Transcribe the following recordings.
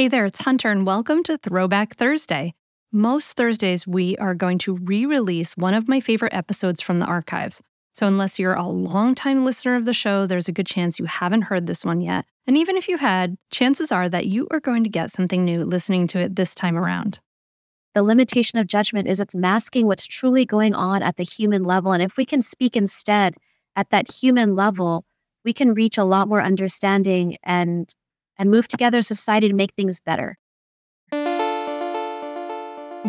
Hey there, it's Hunter, and welcome to Throwback Thursday. Most Thursdays, we are going to re release one of my favorite episodes from the archives. So, unless you're a longtime listener of the show, there's a good chance you haven't heard this one yet. And even if you had, chances are that you are going to get something new listening to it this time around. The limitation of judgment is it's masking what's truly going on at the human level. And if we can speak instead at that human level, we can reach a lot more understanding and and move together as society to make things better.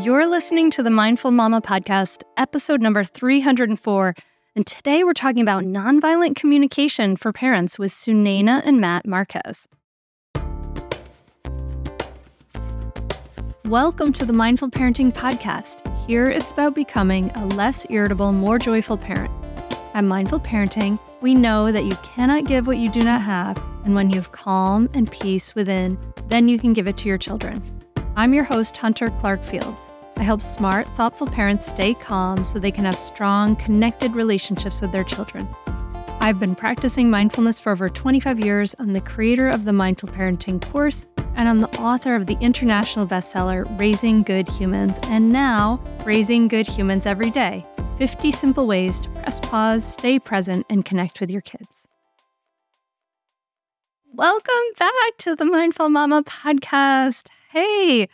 You're listening to the Mindful Mama podcast, episode number 304. And today we're talking about nonviolent communication for parents with Sunaina and Matt Marquez. Welcome to the Mindful Parenting Podcast. Here it's about becoming a less irritable, more joyful parent. At Mindful Parenting, we know that you cannot give what you do not have, and when you have calm and peace within, then you can give it to your children. I'm your host, Hunter Clarke Fields. I help smart, thoughtful parents stay calm so they can have strong, connected relationships with their children. I've been practicing mindfulness for over 25 years. I'm the creator of the Mindful Parenting course, and I'm the author of the international bestseller, Raising Good Humans, and now Raising Good Humans Every Day 50 Simple Ways to Press Pause, Stay Present, and Connect with Your Kids. Welcome back to the Mindful Mama podcast. Hey,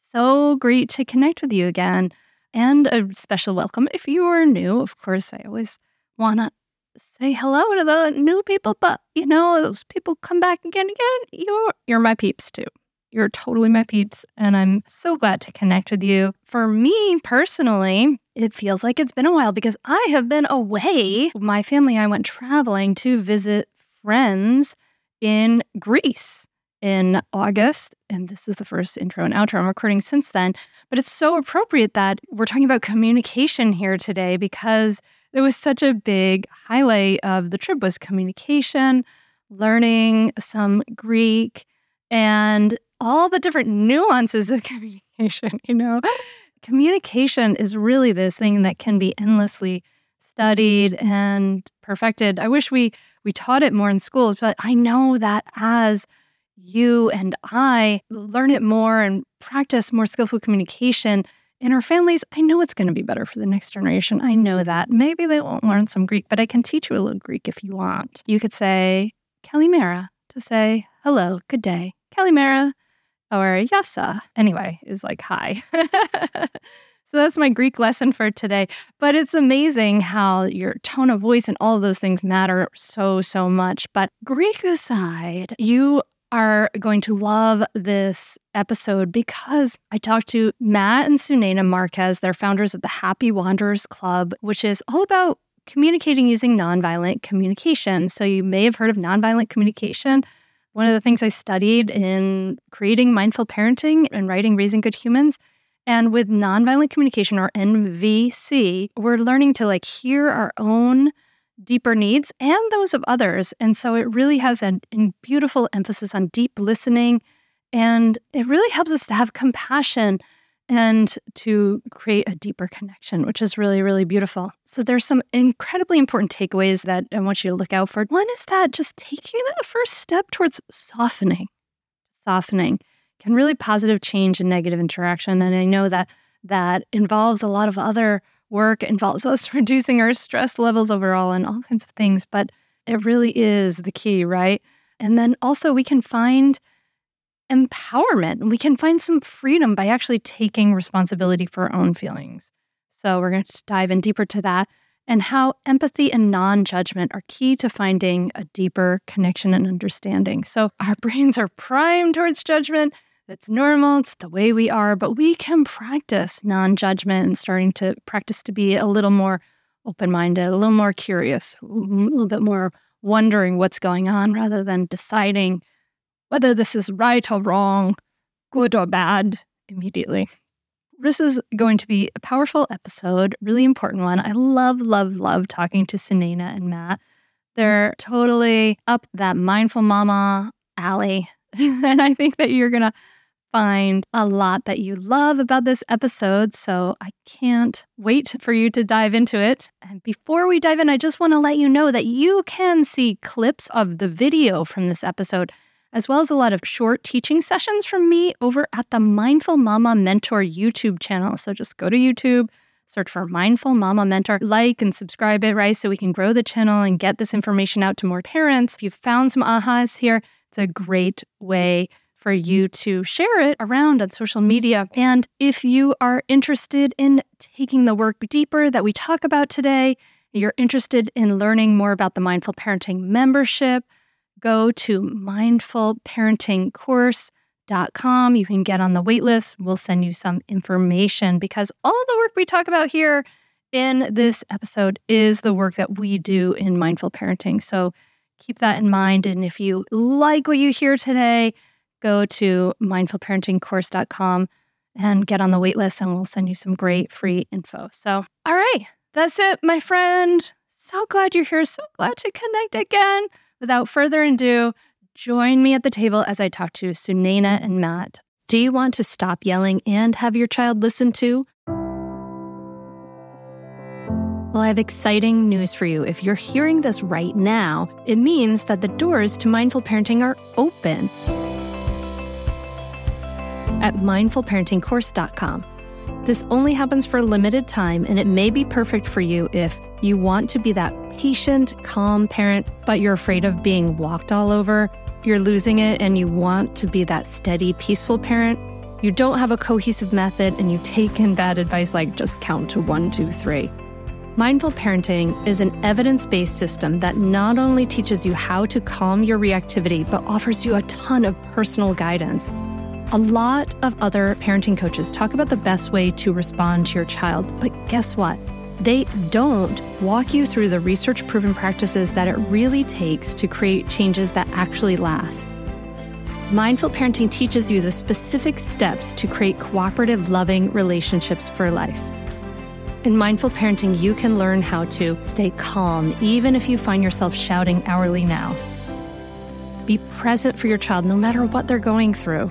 so great to connect with you again. And a special welcome if you are new. Of course, I always want to say hello to the new people, but you know, those people come back again and again. You're you're my peeps too. You're totally my peeps, and I'm so glad to connect with you. For me personally, it feels like it's been a while because I have been away. My family and I went traveling to visit friends in Greece in August. And this is the first intro and outro I'm recording since then. But it's so appropriate that we're talking about communication here today because it was such a big highlight of the trip was communication, learning some Greek, and all the different nuances of communication, you know. Communication is really this thing that can be endlessly studied and perfected. I wish we we taught it more in schools, but I know that as you and I learn it more and practice more skillful communication in our families, I know it's going to be better for the next generation. I know that. Maybe they won't learn some Greek, but I can teach you a little Greek if you want. You could say Kalimera to say hello, good day. Kalimera or Yasa, anyway, is like hi. So that's my Greek lesson for today. But it's amazing how your tone of voice and all of those things matter so, so much. But Greek aside, you are going to love this episode because I talked to Matt and Sunaina Marquez. They're founders of the Happy Wanderers Club, which is all about communicating using nonviolent communication. So you may have heard of nonviolent communication. One of the things I studied in creating mindful parenting and writing Raising Good Humans and with nonviolent communication or NVC, we're learning to like hear our own deeper needs and those of others. And so it really has a, beautiful emphasis on deep listening. And it really helps us to have compassion and to create a deeper connection, which is really, really beautiful. So there's some incredibly important takeaways that I want you to look out for. One is that just taking that first step towards softening, softening can really positive change in negative interaction. And I know that that involves a lot of other work, involves us reducing our stress levels overall and all kinds of things, but it really is the key, right? And then also we can find empowerment. We can find some freedom by actually taking responsibility for our own feelings. So we're going to dive in deeper to that and how empathy and non judgment are key to finding a deeper connection and understanding. So our brains are primed towards judgment. It's normal, it's the way we are, but we can practice non judgment and starting to practice to be a little more open minded, a little more curious, a little bit more wondering what's going on rather than deciding whether this is right or wrong, good or bad immediately. This is going to be a powerful episode, really important one. I love, love, love talking to Sunaina and Matt. They're totally up that mindful mama alley. and I think that you're going to find a lot that you love about this episode. So I can't wait for you to dive into it. And before we dive in, I just want to let you know that you can see clips of the video from this episode as well as a lot of short teaching sessions from me over at the Mindful Mama Mentor YouTube channel. So just go to YouTube, search for Mindful Mama Mentor, like and subscribe it, right? So we can grow the channel and get this information out to more parents. If you found some ahas here, it's a great way for mm-hmm. you to share it around on social media. And if you are interested in taking the work deeper that we talk about today, you're interested in learning more about the Mindful Parenting membership, go to mindfulparentingcourse.com. You can get on the waitlist. We'll send you some information because all the work we talk about here in this episode is the work that we do in mindful parenting. So keep that in mind. And if you like what you hear today, go to mindfulparentingcourse.com and get on the waitlist, and we'll send you some great free info. So, all right, that's it, my friend. So glad you're here. So glad to connect again. Without further ado, join me at the table as I talk to Sunaina and Matt. Do you want to stop yelling and have your child listen to? Well, I have exciting news for you. If you're hearing this right now, it means that the doors to mindful parenting are open at mindfulparentingcourse.com. This only happens for a limited time, and it may be perfect for you if you want to be that patient, calm parent, but you're afraid of being walked all over. You're losing it, and you want to be that steady, peaceful parent. You don't have a cohesive method, and you take in bad advice like just count to one, two, three. Mindful parenting is an evidence based system that not only teaches you how to calm your reactivity, but offers you a ton of personal guidance. A lot of other parenting coaches talk about the best way to respond to your child, but guess what? They don't walk you through the research proven practices that it really takes to create changes that actually last. Mindful parenting teaches you the specific steps to create cooperative, loving relationships for life. In mindful parenting, you can learn how to stay calm, even if you find yourself shouting hourly now. Be present for your child no matter what they're going through.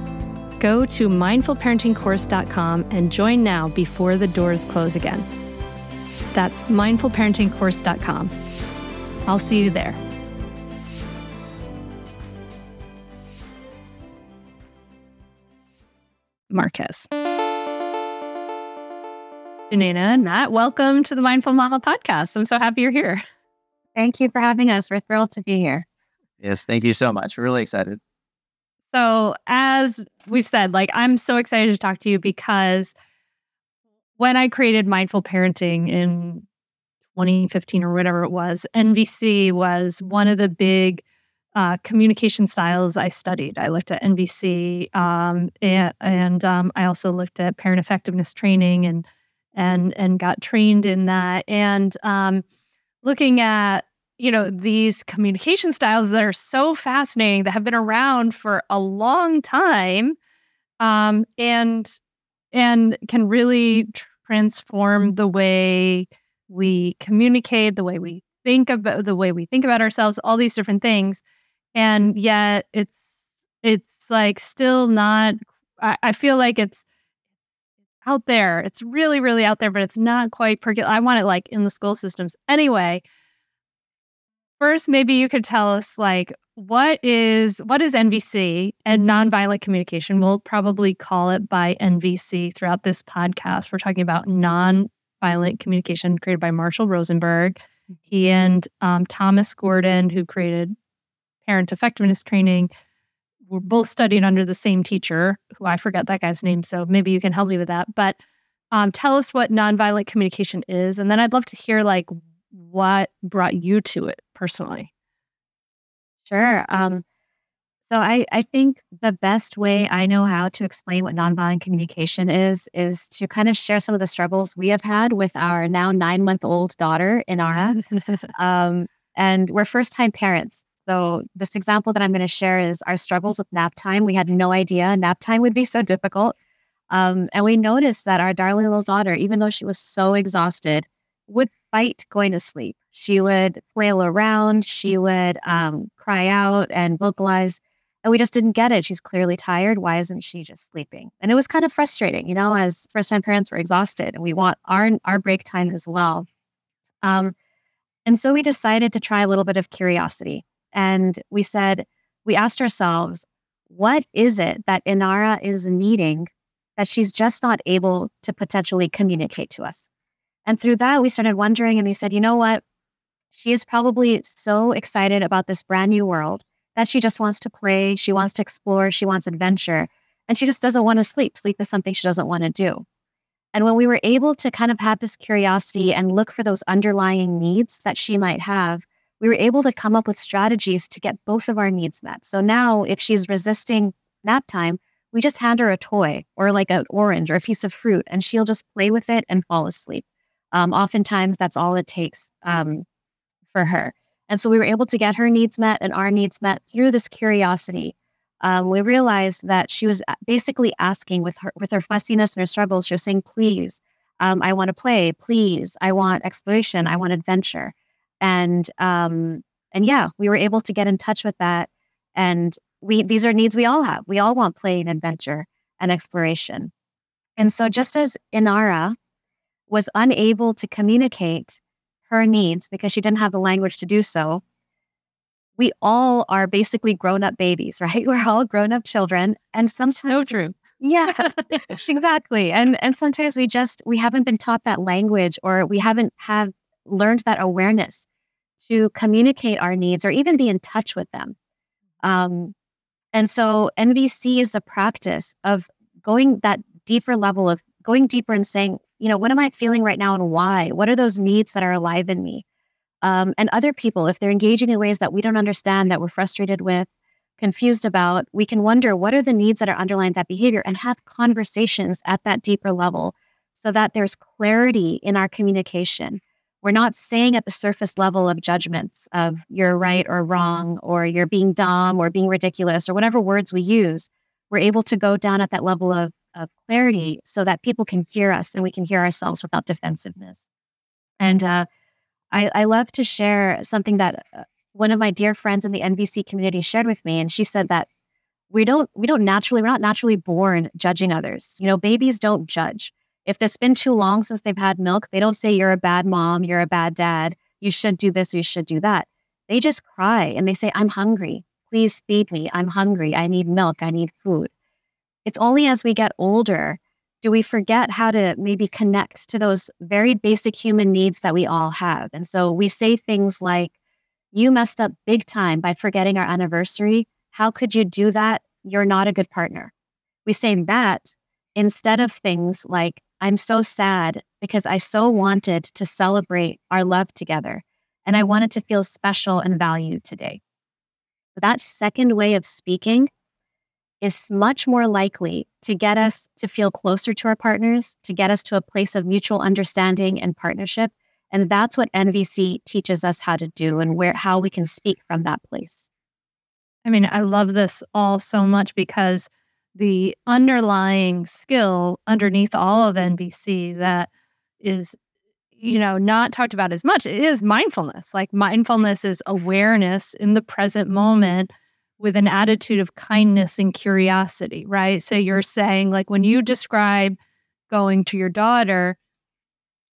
Go to mindfulparentingcourse.com and join now before the doors close again. That's mindfulparentingcourse.com. I'll see you there. Marquez. Sunaina and Matt, welcome to the Mindful Mama podcast. I'm so happy you're here. Thank you for having us. We're thrilled to be here. Yes, thank you so much. We're really excited. So, as we've said, like, I'm so excited to talk to you because when I created Mindful Parenting in 2015 or whatever it was, NVC was one of the big uh, communication styles I studied. I looked at NVC um, and, and um, I also looked at parent effectiveness training and and and got trained in that. And um, looking at you know, these communication styles that are so fascinating that have been around for a long time um, and and can really transform the way we communicate, the way we think about the way we think about ourselves, all these different things. And yet it's it's like still not I, I feel like it's out there. It's really, really out there, but it's not quite percolating. I want it like in the school systems. Anyway, first maybe you could tell us like what is what is NVC and nonviolent communication? We'll probably call it by NVC throughout this podcast. We're talking about nonviolent communication created by Marshall Rosenberg. He and um, Thomas Gordon, who created parent effectiveness training, were both studying under the same teacher, who I forget that guy's name. So maybe you can help me with that. But um, tell us what nonviolent communication is, and then I'd love to hear like what brought you to it personally? Sure. Um, so I, I think the best way I know how to explain what nonviolent communication is is to kind of share some of the struggles we have had with our now nine month old daughter in our um, and we're first time parents. So, this example that I'm going to share is our struggles with nap time. We had no idea nap time would be so difficult. Um, and we noticed that our darling little daughter, even though she was so exhausted, would fight going to sleep. She would flail around, she would um, cry out and vocalize. And we just didn't get it. She's clearly tired. Why isn't she just sleeping? And it was kind of frustrating, you know, as first time parents, we're exhausted and we want our, our break time as well. Um, and so we decided to try a little bit of curiosity. And we said, we asked ourselves, what is it that Inara is needing that she's just not able to potentially communicate to us? And through that, we started wondering and we said, you know what? She is probably so excited about this brand new world that she just wants to play, she wants to explore, she wants adventure, and she just doesn't want to sleep. Sleep is something she doesn't want to do. And when we were able to kind of have this curiosity and look for those underlying needs that she might have, we were able to come up with strategies to get both of our needs met. So now, if she's resisting nap time, we just hand her a toy or like an orange or a piece of fruit, and she'll just play with it and fall asleep. Um, oftentimes, that's all it takes um, for her. And so we were able to get her needs met and our needs met through this curiosity. Um, we realized that she was basically asking with her with her fussiness and her struggles. She was saying, "Please, um, I want to play. Please, I want exploration. I want adventure." And um, and yeah, we were able to get in touch with that. And we these are needs we all have. We all want play and adventure and exploration. And so, just as Inara was unable to communicate her needs because she didn't have the language to do so, we all are basically grown up babies, right? We're all grown up children. And sometimes, so true. Yeah, exactly. And and sometimes we just we haven't been taught that language or we haven't have learned that awareness to communicate our needs or even be in touch with them. Um, and so NVC is the practice of going that deeper level of going deeper and saying, you know, what am I feeling right now and why? What are those needs that are alive in me? Um, and other people, if they're engaging in ways that we don't understand, that we're frustrated with, confused about, we can wonder what are the needs that are underlying that behavior and have conversations at that deeper level so that there's clarity in our communication. We're not saying at the surface level of judgments of you're right or wrong, or you're being dumb or being ridiculous, or whatever words we use. We're able to go down at that level of of clarity so that people can hear us and we can hear ourselves without defensiveness. And uh, I, I, love to share something that uh, one of my dear friends in the NVC community shared with me, and she said that we don't we don't naturally we're not naturally born judging others. You know, babies don't judge. If it's been too long since they've had milk, they don't say you're a bad mom, you're a bad dad, you should do this, you should do that. They just cry and they say, "I'm hungry. Please feed me. I'm hungry. I need milk. I need food." It's only as we get older do we forget how to maybe connect to those very basic human needs that we all have. And so we say things like, You messed up big time by forgetting our anniversary. How could you do that? You're not a good partner. We say that instead of things like, I'm so sad because I so wanted to celebrate our love together and I wanted to feel special and valued today. That second way of speaking is much more likely to get us to feel closer to our partners, to get us to a place of mutual understanding and partnership. And that's what NVC teaches us how to do and where how we can speak from that place. I mean, I love this all so much because the underlying skill underneath all of NVC that is you know not talked about as much is mindfulness like mindfulness is awareness in the present moment with an attitude of kindness and curiosity, right? So you're saying, like, when you describe going to your daughter,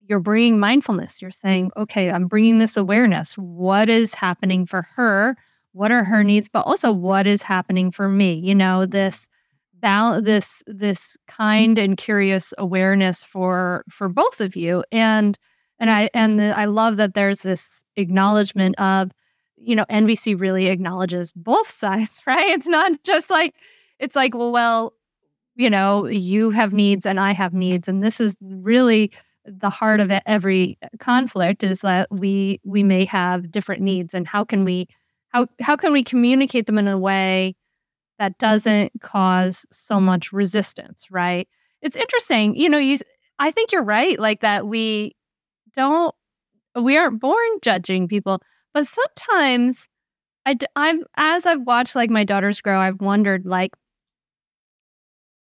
you're bringing mindfulness. You're saying, okay, I'm bringing this awareness. What is happening for her? What are her needs? But also, what is happening for me? You know, this bal- this this kind and curious awareness for for both of you. And and I and the, I love that there's this acknowledgement of you know, NVC really acknowledges both sides, right? It's not just like, it's like, well, you know, you have needs and I have needs. And this is really the heart of every conflict is that we we may have different needs and how can we how how can we communicate them in a way that doesn't cause so much resistance right it's interesting you know you i think you're right like that we don't we aren't born judging people but sometimes I, I've as I've watched like my daughters grow, I've wondered like,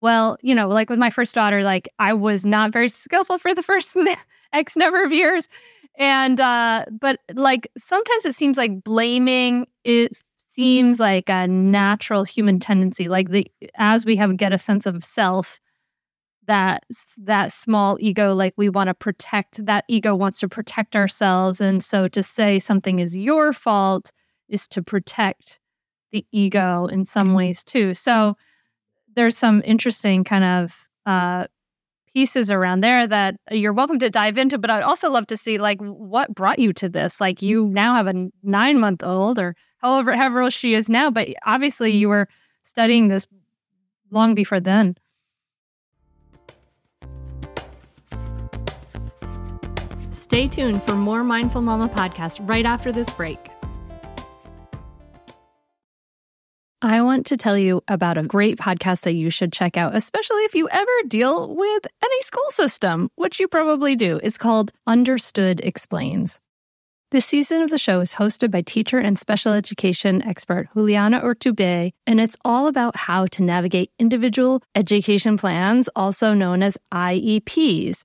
well, you know, like with my first daughter, like I was not very skillful for the first X number of years, and uh, but like sometimes it seems like blaming it seems like a natural human tendency. Like the as we have get a sense of self, that that small ego like we want to protect that ego wants to protect ourselves and so to say something is your fault is to protect the ego in some mm-hmm. ways too. So there's some interesting kind of uh, pieces around there that you're welcome to dive into but i'd also love to see like what brought you to this? Like you now have a nine month old or however however old she is now but obviously you were studying this long before then Stay tuned for more Mindful Mama podcast right after this break. I want to tell you about a great podcast that you should check out, especially if you ever deal with any school system, which you probably do. It's called Understood Explains. This season of the show is hosted by teacher and special education expert Juliana Urtubey, and it's all about how to navigate individual education plans, also known as IEPs.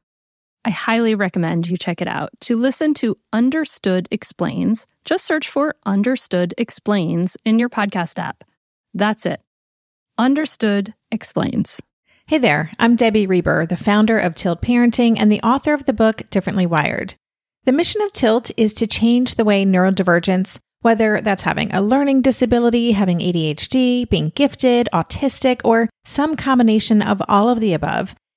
I highly recommend you check it out. To listen to Understood Explains, just search for Understood Explains in your podcast app. That's it. Understood Explains. Hey there, I'm Debbie Reber, the founder of Tilt Parenting and the author of the book Differently Wired. The mission of Tilt is to change the way neurodivergence, whether that's having a learning disability, having ADHD, being gifted, autistic, or some combination of all of the above,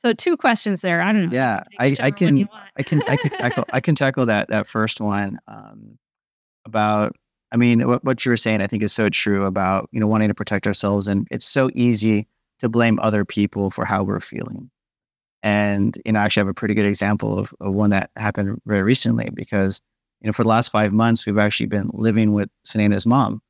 So two questions there. I don't know. Yeah, I, I, can, I can, I can, tackle, I can tackle that that first one um, about. I mean, what, what you were saying, I think, is so true about you know wanting to protect ourselves, and it's so easy to blame other people for how we're feeling. And you know, I actually have a pretty good example of, of one that happened very recently because you know for the last five months we've actually been living with Sunaina's mom,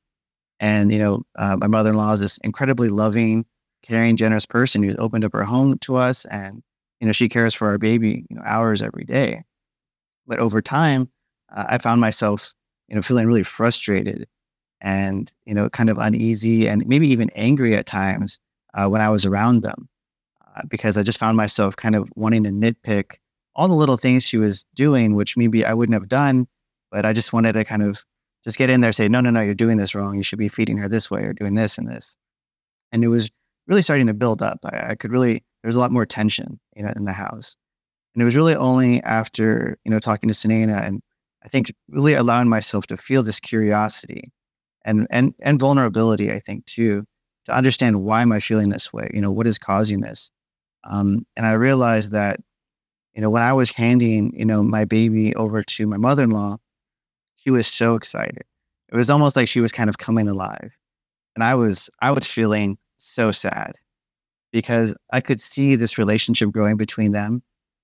and you know, uh, my mother-in-law is this incredibly loving, caring, generous person who's opened up her home to us, and you know she cares for our baby, you know, hours every day. But over time, uh, I found myself, you know, feeling really frustrated and you know, kind of uneasy and maybe even angry at times uh, when I was around them, uh, because I just found myself kind of wanting to nitpick all the little things she was doing, which maybe I wouldn't have done, but I just wanted to kind of just get in there, say, no, no, no, you're doing this wrong. You should be feeding her this way or doing this and this. And it was really starting to build up. I, I could really, there was a lot more tension, you know, in the house. And it was really only after, you know, talking to Sunaina and I think really allowing myself to feel this curiosity and, and, and vulnerability, I think too, to understand why am I feeling this way? You know, what is causing this? Um, and I realized that, you know, when I was handing, you know, my baby over to my mother-in-law, she was so excited. It was almost like she was kind of coming alive. And I was, I was feeling so sad because I could see this relationship growing between them.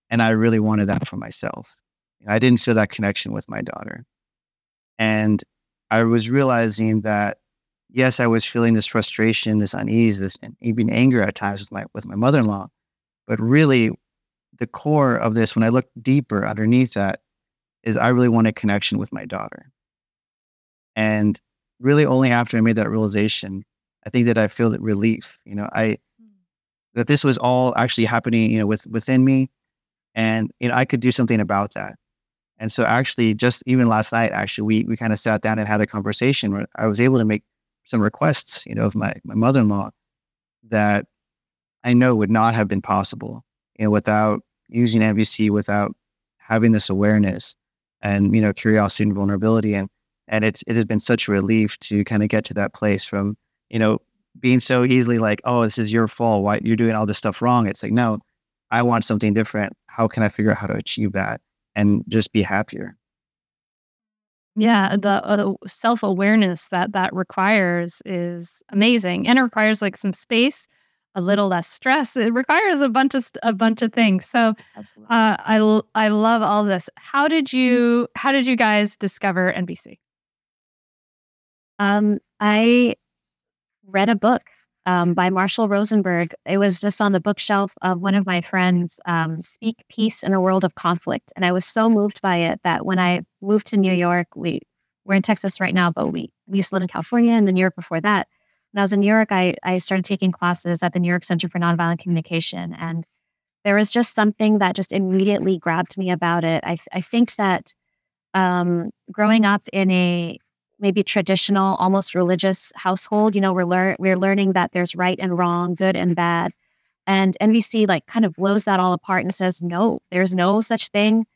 And I really wanted that for myself. I didn't feel that connection with my daughter. And I was realizing that yes, I was feeling this frustration, this unease, this even anger at times with my with my mother-in-law. But really the core of this, when I look deeper underneath that, is I really wanted connection with my daughter. And really only after I made that realization, I think that I feel that relief. You know, I hmm. that this was all actually happening, you know, with within me. And you know, I could do something about that. And so actually just even last night, actually, we we kind of sat down and had a conversation where I was able to make some requests, you know, of my, my mother-in-law that I know would not have been possible, you know, without using NVC, without having this awareness and, you know, curiosity and vulnerability. And and it's it has been such a relief to kind of get to that place from, you know, being so easily like, oh, this is your fault. Why you're doing all this stuff wrong? It's like, no, I want something different. How can I figure out how to achieve that and just be happier? Yeah, the uh, self awareness that that requires is amazing, and it requires like some space, a little less stress. It requires a bunch of a bunch of things. So, uh, I I love all this. How did you How did you guys discover NVC? Um, I read a book um, by Marshall Rosenberg. It was just on the bookshelf of one of my friends, um, Speak Peace in a World of Conflict. And I was so moved by it that when I moved to New York, we, we're in Texas right now, but we, we used to live in California and the New York before that. When I was in New York, I, I started taking classes at the New York Center for Nonviolent Communication. And there was just something that just immediately grabbed me about it. I, I think that um, growing up in a maybe traditional, almost religious household, you know, we're lear- we're learning that there's right and wrong, good and bad. And NVC like kind of blows that all apart and says, no, there's no such thing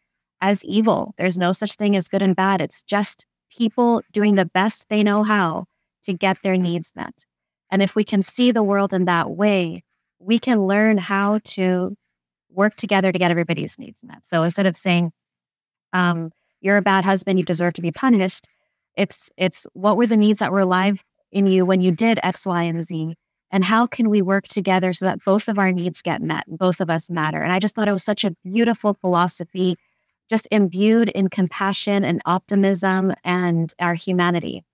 as evil. There's no such thing as good and bad. It's just people doing the best they know how to get their needs met. And if we can see the world in that way, we can learn how to work together to get everybody's needs met. So instead of saying, um, you're a bad husband, you deserve to be punished, it's it's what were the needs that were alive in you when you did X, Y, and Z, and how can we work together so that both of our needs get met both of us matter. And I just thought it was such a beautiful philosophy, just imbued in compassion and optimism and our humanity.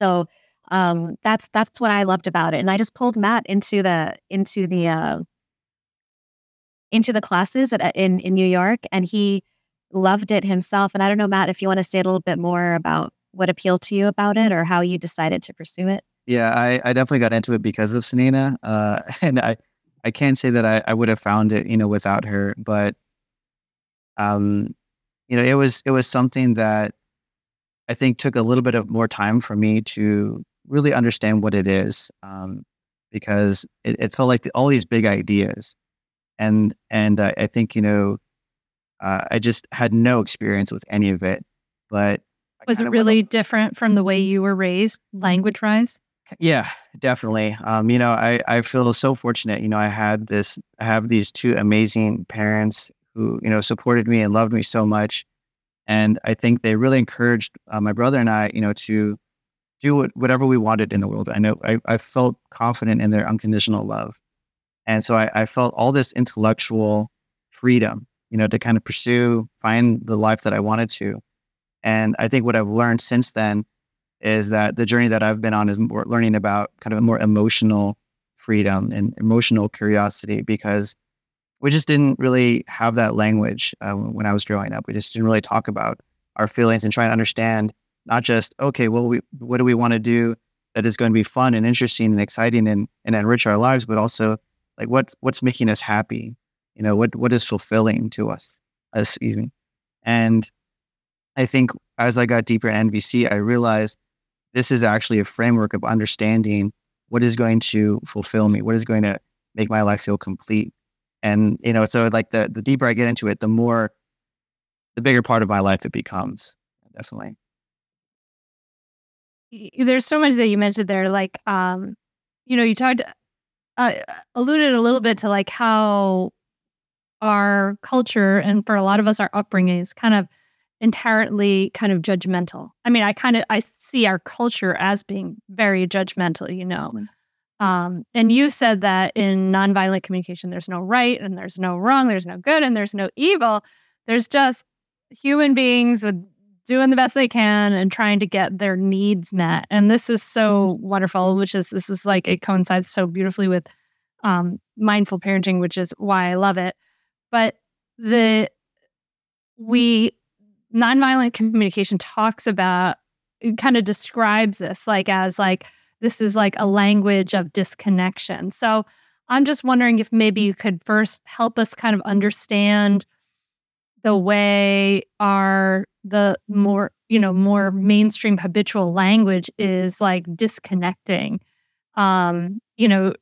So um, that's that's what I loved about it. And I just pulled Matt into the into the uh, into the classes at, in in New York, and he loved it himself. And I don't know, Matt, if you want to say a little bit more about what appealed to you about it or how you decided to pursue it? Yeah, I, I definitely got into it because of Sunaina. Uh, and I, I can't say that I, I would have found it, you know, without her, but, um, you know, it was, it was something that I think took a little bit of more time for me to really understand what it is. Um, because it, it felt like the, all these big ideas and, and I think, you know, uh, I just had no experience with any of it, but was it really different from the way you were raised, language wise? Yeah, definitely. Um, you know, I, I feel so fortunate. You know, I had this, I have these two amazing parents who, you know, supported me and loved me so much. And I think they really encouraged uh, my brother and I, you know, to do what, whatever we wanted in the world. I know I, I felt confident in their unconditional love. And so I, I felt all this intellectual freedom, you know, to kind of pursue, find the life that I wanted to. And I think what I've learned since then is that the journey that I've been on is more learning about kind of a more emotional freedom and emotional curiosity because we just didn't really have that language uh, when I was growing up. We just didn't really talk about our feelings and try to understand not just okay, well, we what do we want to do that is going to be fun and interesting and exciting and, and enrich our lives, but also like what's what's making us happy, you know, what what is fulfilling to us, excuse me, and I think as I got deeper in NVC, I realized this is actually a framework of understanding what is going to fulfill me, what is going to make my life feel complete. And, you know, so like the, the deeper I get into it, the more, the bigger part of my life it becomes. Definitely. There's so much that you mentioned there. Like, um, you know, you talked, uh, alluded a little bit to like how our culture and for a lot of us, our upbringing is kind of inherently kind of judgmental. I mean, I kind of I see our culture as being very judgmental, you know. Um, and you said that in nonviolent communication, there's no right and there's no wrong, there's no good and there's no evil. There's just human beings with doing the best they can and trying to get their needs met. And this is so wonderful, which is this is like it coincides so beautifully with um, mindful parenting, which is why I love it. But the we nonviolent communication talks about kind of describes this like as like this is like a language of disconnection. So I'm just wondering if maybe you could first help us kind of understand the way our the more you know more mainstream habitual language is like disconnecting um you know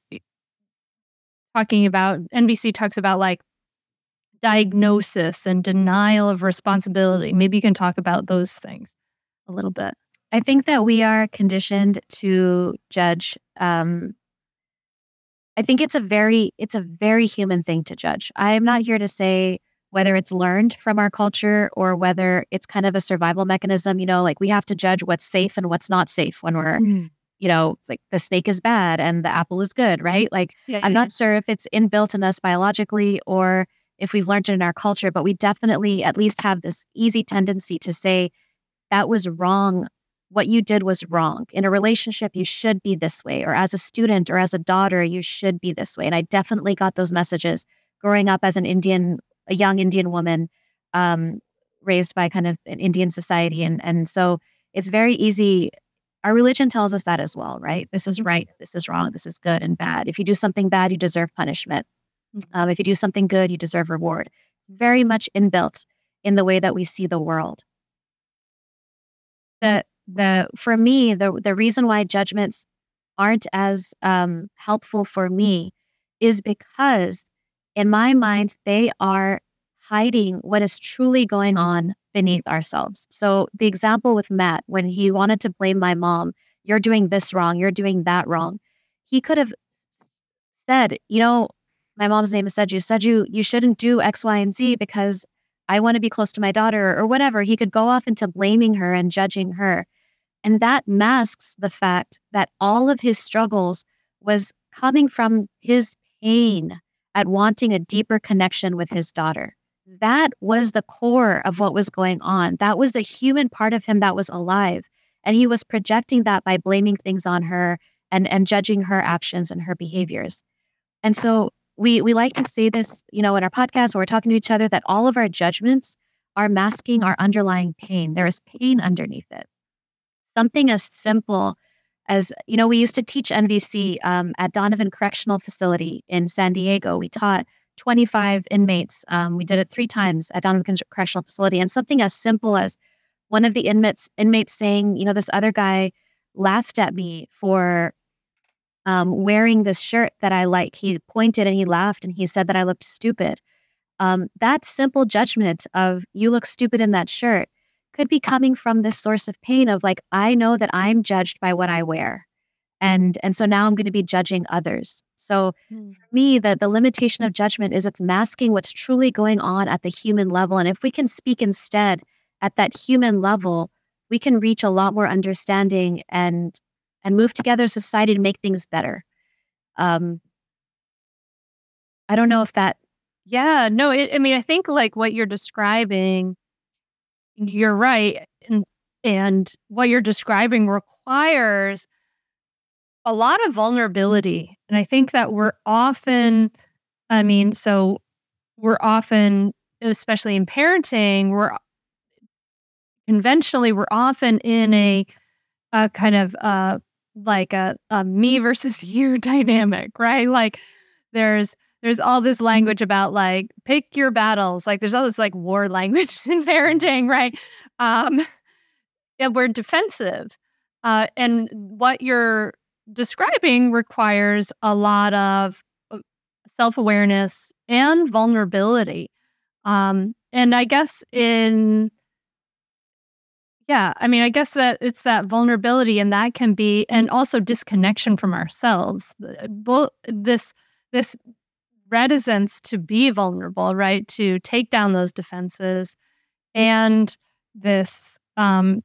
talking about nvc talks about like diagnosis and denial of responsibility maybe you can talk about those things a little bit i think that we are conditioned to judge um i think it's a very it's a very human thing to judge i am not here to say whether it's learned from our culture or whether it's kind of a survival mechanism, you know, like we have to judge what's safe and what's not safe when we're, mm-hmm. you know, like the snake is bad and the apple is good, right? Like yeah, I'm not sure if it's inbuilt in us biologically or if we've learned it in our culture, but we definitely at least have this easy tendency to say that was wrong. What you did was wrong. In a relationship, you should be this way, or as a student or as a daughter, you should be this way. And I definitely got those messages growing up as an Indian a young Indian woman um, raised by kind of an Indian society. And, and so it's very easy. Our religion tells us that as well, right? This is right. This is wrong. This is good and bad. If you do something bad, you deserve punishment. Um, if you do something good, you deserve reward. It's very much inbuilt in the way that we see the world. The, the, for me, the, the reason why judgments aren't as um, helpful for me is because in my mind, they are hiding what is truly going on beneath ourselves. So, the example with Matt, when he wanted to blame my mom, you're doing this wrong, you're doing that wrong, he could have said, you know, my mom's name is Seju. Seju, you shouldn't do X, Y, and Z because I want to be close to my daughter or whatever. He could go off into blaming her and judging her. And that masks the fact that all of his struggles was coming from his pain at wanting a deeper connection with his daughter. That was the core of what was going on. That was the human part of him that was alive. And he was projecting that by blaming things on her and, and judging her actions and her behaviors. And so we we like to say this, you know, in our podcast when we're talking to each other, that all of our judgments are masking our underlying pain. There is pain underneath it. Something as simple as you know, we used to teach NVC um, at Donovan Correctional Facility in San Diego. We taught 25 inmates. Um, we did it three times at Donovan Correctional Facility, and something as simple as one of the inmates inmates saying, you know, this other guy laughed at me for um, wearing this shirt that I like. He pointed and he laughed and he said that I looked stupid. Um, that simple judgment of you look stupid in that shirt could be coming from this source of pain of like i know that i'm judged by what i wear and and so now i'm going to be judging others so mm. for me the the limitation of judgment is it's masking what's truly going on at the human level and if we can speak instead at that human level we can reach a lot more understanding and and move together as society to make things better um i don't know if that yeah no it, i mean i think like what you're describing you're right. And, and what you're describing requires a lot of vulnerability. And I think that we're often, I mean, so we're often, especially in parenting, we're conventionally, we're often in a, a kind of uh, like a, a me versus you dynamic, right? Like there's, there's all this language about like pick your battles. Like there's all this like war language in parenting, right? Um, yeah, we're defensive. Uh, and what you're describing requires a lot of uh, self awareness and vulnerability. Um, and I guess in yeah, I mean, I guess that it's that vulnerability, and that can be, and also disconnection from ourselves. This this reticence to be vulnerable, right? To take down those defenses and this um,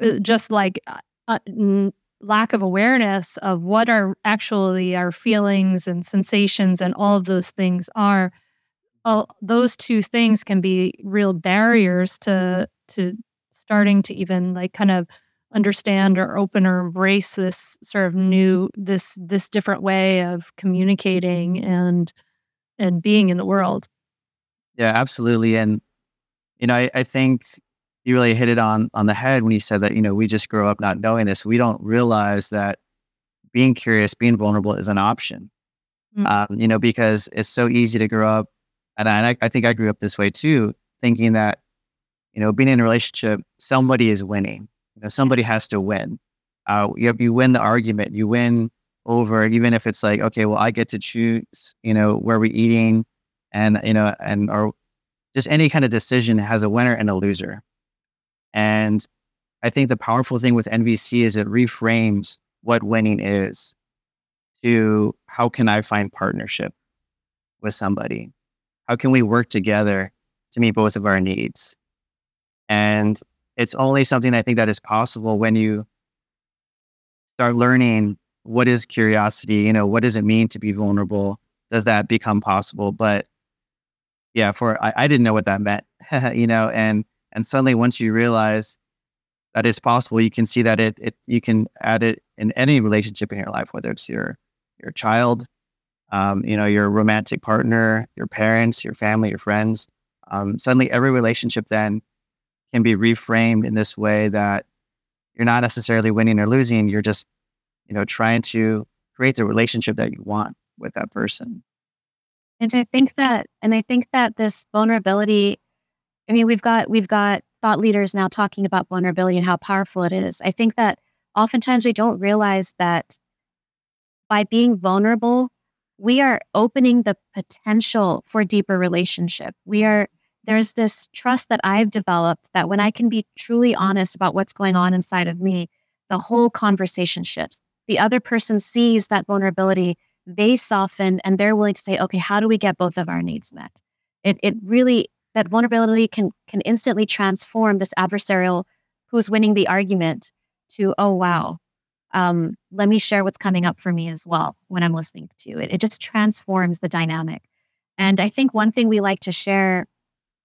uh, just like uh, uh lack of awareness of what are actually our feelings and sensations and all of those things are uh, those two things can be real barriers to to starting to even like kind of understand or open or embrace this sort of new this this different way of communicating and and being in the world. Yeah absolutely and you know I, I think you really hit it on on the head when you said that you know we just grow up not knowing this. We don't realize that being curious being vulnerable is an option. Mm-hmm. um, you know because it's so easy to grow up and I, I think i grew up this way too thinking that you know being in a relationship somebody is winning you know, somebody has to win. Uh, you, you win the argument. You win over, even if it's like, okay, well, I get to choose, you know, where we're eating, and you know, and or just any kind of decision has a winner and a loser. And I think the powerful thing with NVC is it reframes what winning is to how can I find partnership with somebody? How can we work together to meet both of our needs? And it's only something I think that is possible when you start learning what is curiosity, you know, what does it mean to be vulnerable? Does that become possible? But yeah, for I, I didn't know what that meant, you know, and and suddenly once you realize that it's possible, you can see that it it you can add it in any relationship in your life, whether it's your your child, um, you know, your romantic partner, your parents, your family, your friends. Um, suddenly, every relationship then can be reframed in this way that you're not necessarily winning or losing. You're just, you know, trying to create the relationship that you want with that person. And I think that, and I think that this vulnerability, I mean, we've got, we've got thought leaders now talking about vulnerability and how powerful it is. I think that oftentimes we don't realize that by being vulnerable, we are opening the potential for deeper relationship. We are there's this trust that I've developed that when I can be truly honest about what's going on inside of me, the whole conversation shifts. The other person sees that vulnerability, they soften and they're willing to say, okay, how do we get both of our needs met? It, it really, that vulnerability can, can instantly transform this adversarial who's winning the argument to, oh, wow, um, let me share what's coming up for me as well when I'm listening to you. It, it just transforms the dynamic. And I think one thing we like to share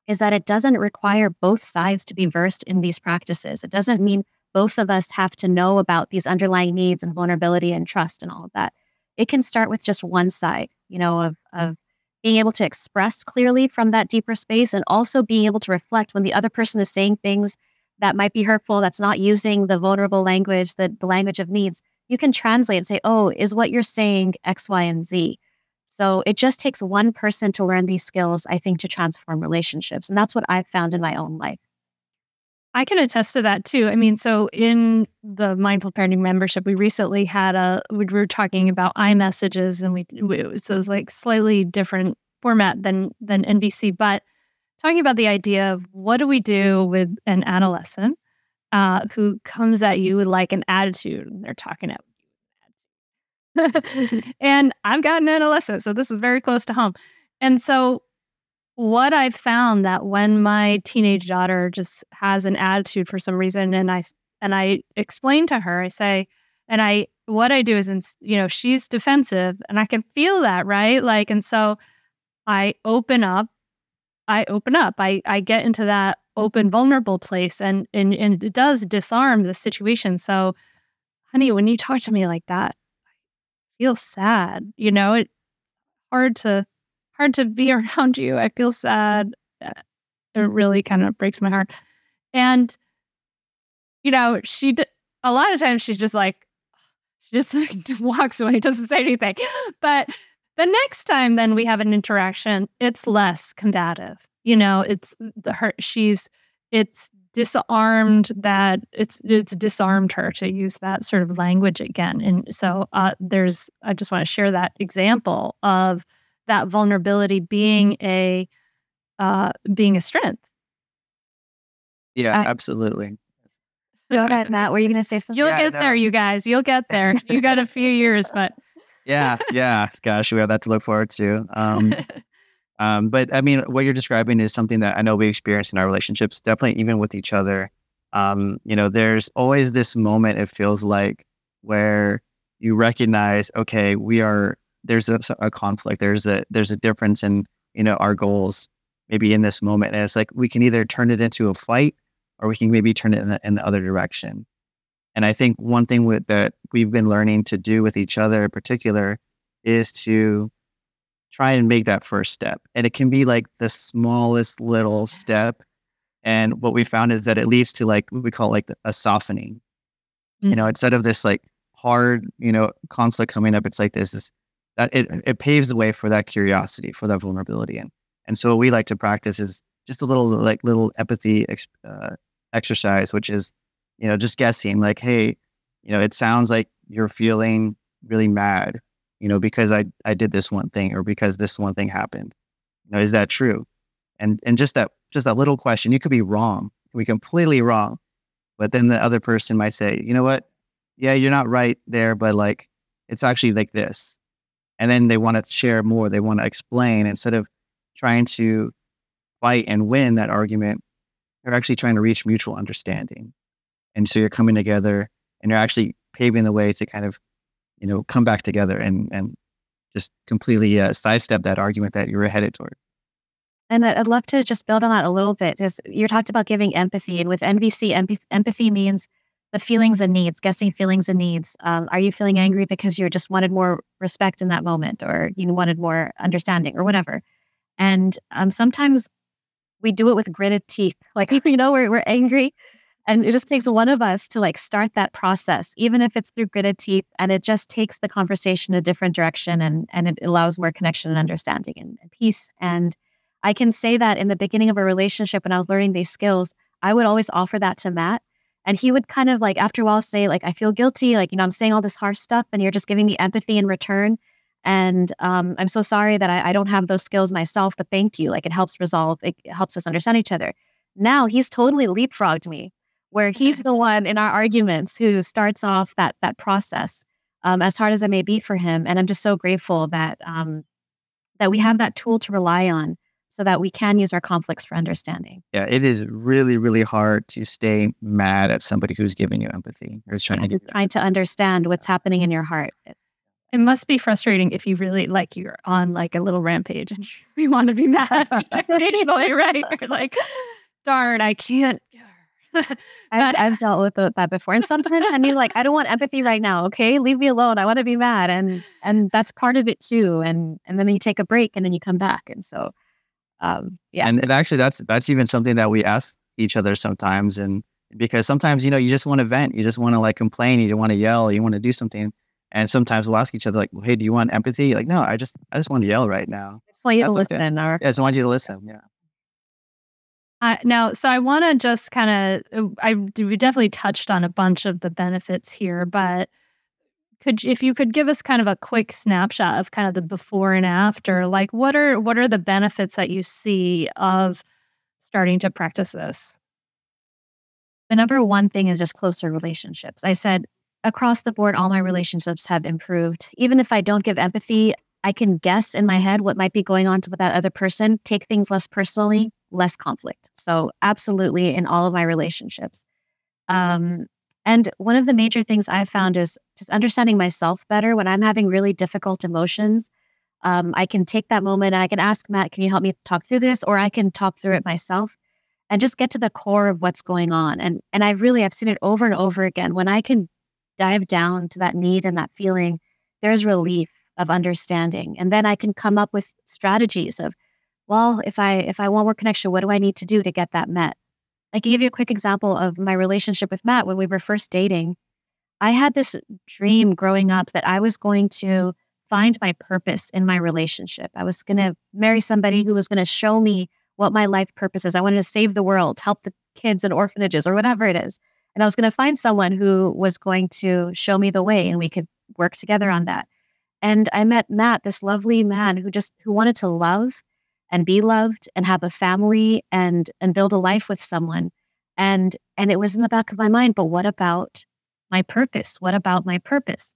is that it doesn't require both sides to be versed in these practices. It doesn't mean both of us have to know about these underlying needs and vulnerability and trust and all of that. It can start with just one side, you know, of, of being able to express clearly from that deeper space and also being able to reflect when the other person is saying things that might be hurtful, that's not using the vulnerable language, the, the language of needs. You can translate and say, oh, is what you're saying X, Y, and Z? So it just takes one person to learn these skills, I think, to transform relationships. And that's what I've found in my own life. I can attest to that too. I mean, so in the mindful parenting membership, we recently had a we were talking about I-messages, and we, we so it was like slightly different format than than NVC, but talking about the idea of what do we do with an adolescent uh, who comes at you with like an attitude, they're talking at and I've got an adolescent, so this is very close to home. And so, what I've found that when my teenage daughter just has an attitude for some reason, and I and I explain to her, I say, and I what I do is, in, you know, she's defensive, and I can feel that, right? Like, and so I open up, I open up, I I get into that open, vulnerable place, and and and it does disarm the situation. So, honey, when you talk to me like that, feel sad. You know, it hard to hard to be around you. I feel sad. Uh, it really kind of breaks my heart. And you know, she d- a lot of times she's just like she just like walks away, doesn't say anything. But the next time then we have an interaction, it's less combative. You know, it's the her she's it's disarmed that it's it's disarmed her to use that sort of language again. And so uh, there's i just want to share that example of that vulnerability being a uh, being a strength. Yeah I, absolutely. Go ahead matt were you going to say something? You'll yeah, get no. there you guys you'll get there. You got a few years but yeah yeah gosh we have that to look forward to. Um, um, but I mean, what you're describing is something that I know we experience in our relationships, definitely even with each other. Um, you know, there's always this moment, it feels like, where you recognize, okay, we are, there's a, a conflict, there's a, there's a difference in you know, our goals maybe in this moment. And it's like we can either turn it into a fight or we can maybe turn it in the, in the other direction. And I think one thing with, that we've been learning to do with each other in particular is to try and make that first step. And it can be like the smallest little step. And what we found is that it leads to like what we call like a softening. Mm-hmm. You know, instead of this like hard, you know, conflict coming up, it's like this, this that it, it paves the way for that curiosity, for that vulnerability. And and so what we like to practice is just a little like little empathy uh, exercise, which is you know, just guessing like, hey, you know, it sounds like you're feeling really mad, you know, because I, I did this one thing or because this one thing happened. You know, is that true? And and just that just that little question, you could be wrong, be completely wrong. But then the other person might say, you know what? Yeah, you're not right there, but like it's actually like this. And then they want to share more. They want to explain instead of trying to fight and win that argument. They're actually trying to reach mutual understanding. And so you're coming together and you're actually paving the way to kind of, you know, come back together and, and just completely uh, sidestep that argument that you were headed toward. And I'd love to just build on that a little bit. Just you talked about giving empathy, and with NVC, empathy, empathy means the feelings and needs, guessing feelings and needs. Um, are you feeling angry because you just wanted more respect in that moment, or you wanted more understanding, or whatever? And um, sometimes we do it with gritted teeth, like you know, we're we're angry, and it just takes one of us to like start that process, even if it's through gritted teeth. And it just takes the conversation a different direction and, and it allows more connection and understanding and, and peace. And I can say that in the beginning of a relationship when I was learning these skills, I would always offer that to Matt. And he would kind of like, after a while, say, like, I feel guilty. Like, you know, I'm saying all this harsh stuff and you're just giving me empathy in return. And um, I'm so sorry that I, I don't have those skills myself, but thank you. Like, it helps resolve, it helps us understand each other. Now he's totally leapfrogged me where he's the one in our arguments who starts off that that process, um, as hard as it may be for him. And I'm just so grateful that um, that we have that tool to rely on, so that we can use our conflicts for understanding. Yeah, it is really really hard to stay mad at somebody who's giving you empathy or is trying to give trying to understand what's happening in your heart. It must be frustrating if you really like you're on like a little rampage and you want to be mad anyway, right? You're like, darn, I can't I've, I've, dealt with that before. And sometimes I mean, like, I don't want empathy right now. Okay, leave me alone. I want to be mad, and and that's part of it too. And and then you take a break, and then you come back. And so, um, yeah. And, and actually, that's that's even something that we ask each other sometimes, and because sometimes you know you just want to vent, you just want to like complain, you don't want to yell, you want to do something. And sometimes we'll ask each other like, well, "Hey, do you want empathy?" like, no, I just I just want to yell right now. I just want you that's to listen. Okay. Or- yeah, I just want you to listen. Yeah. Uh, now, so I want to just kind of, I we definitely touched on a bunch of the benefits here, but could if you could give us kind of a quick snapshot of kind of the before and after, like what are what are the benefits that you see of starting to practice this? The number one thing is just closer relationships. I said across the board, all my relationships have improved. Even if I don't give empathy, I can guess in my head what might be going on with that other person, take things less personally, less conflict. So, absolutely in all of my relationships. Um, and one of the major things I've found is just understanding myself better when I'm having really difficult emotions. Um, I can take that moment and I can ask Matt, can you help me talk through this? Or I can talk through it myself and just get to the core of what's going on. And and I really I've seen it over and over again. When I can dive down to that need and that feeling, there's relief of understanding. And then I can come up with strategies of well, if I if I want more connection, what do I need to do to get that met? I can give you a quick example of my relationship with Matt when we were first dating. I had this dream mm-hmm. growing up that I was going to find my purpose in my relationship. I was going to marry somebody who was going to show me what my life purpose is. I wanted to save the world, help the kids in orphanages or whatever it is. And I was going to find someone who was going to show me the way and we could work together on that. And I met Matt, this lovely man who just who wanted to love and be loved and have a family and and build a life with someone. And and it was in the back of my mind but what about my purpose? What about my purpose?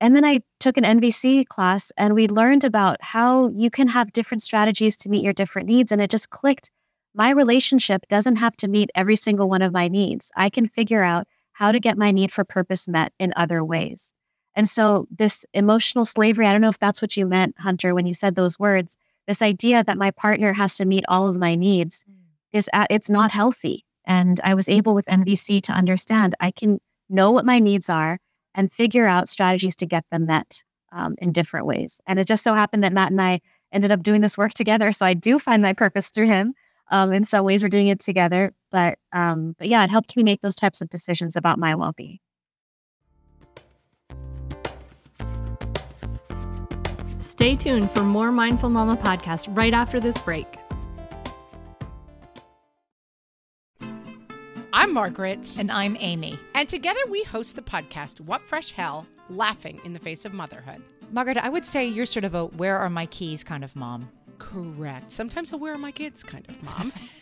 And then i took an nvc class and we learned about how you can have different strategies to meet your different needs and it just clicked. My relationship doesn't have to meet every single one of my needs. I can figure out how to get my need for purpose met in other ways. And so this emotional slavery i don't know if that's what you meant hunter when you said those words this idea that my partner has to meet all of my needs Mm. is at, it's not healthy. And I was able with NVC to understand I can know what my needs are and figure out strategies to get them met um, in different ways. And it just so happened that Matt and I ended up doing this work together. So I do find my purpose through him. Um, in some ways, we're doing it together. But um, but yeah, it helped me make those types of decisions about my well being. Stay tuned for more Mindful Mama podcast right after this break. I'm Margaret. And I'm Amy. And together we host the podcast, What Fresh Hell Laughing in the Face of Motherhood. Margaret, I would say you're sort of a where are my keys kind of mom. Correct. Sometimes a where are my kids kind of mom.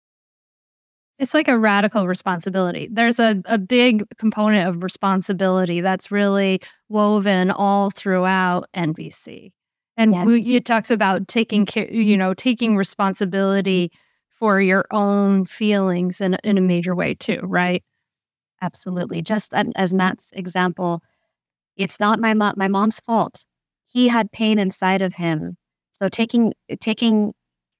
It's like a radical responsibility. There's a, a big component of responsibility that's really woven all throughout NVC. And Yeah. we, it talks about taking care, you know, taking responsibility for your own feelings in, in a major way too, right? Absolutely. Just as Matt's example, it's not my mom, my mom's fault. He had pain inside of him. So taking taking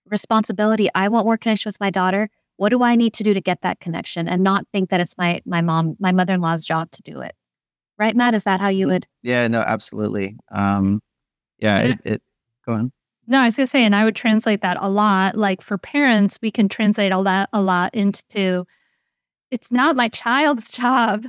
responsibility, I want more connection with my daughter. What do I need to do to get that connection and not think that it's my my mom, my mother-in-law's job to do it. Right, Matt? Is that how you would Yeah, no, absolutely. Um, yeah, Yeah. it, it go on. No, I was gonna say, and I would translate that a lot. Like for parents, we can translate all that a lot into it's not my child's job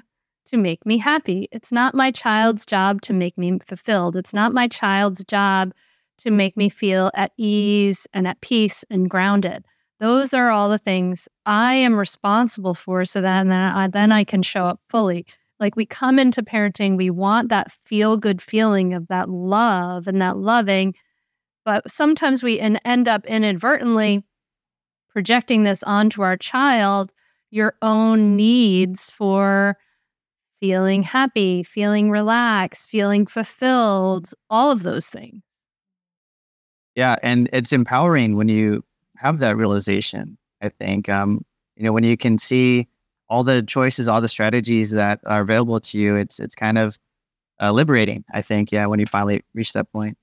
to make me happy. It's not my child's job to make me fulfilled. It's not my child's job to make me feel at ease and at peace and grounded. Those are all the things I am responsible for so that then I, then I can show up fully. Like we come into parenting, we want that feel good feeling of that love and that loving but sometimes we en- end up inadvertently projecting this onto our child your own needs for feeling happy feeling relaxed feeling fulfilled all of those things Yeah, and it's empowering when you have that realization. I think, um, you know, when you can see all the choices, all the strategies that are available to you, it's it's kind of uh, liberating. I think, yeah, when you finally reach that point.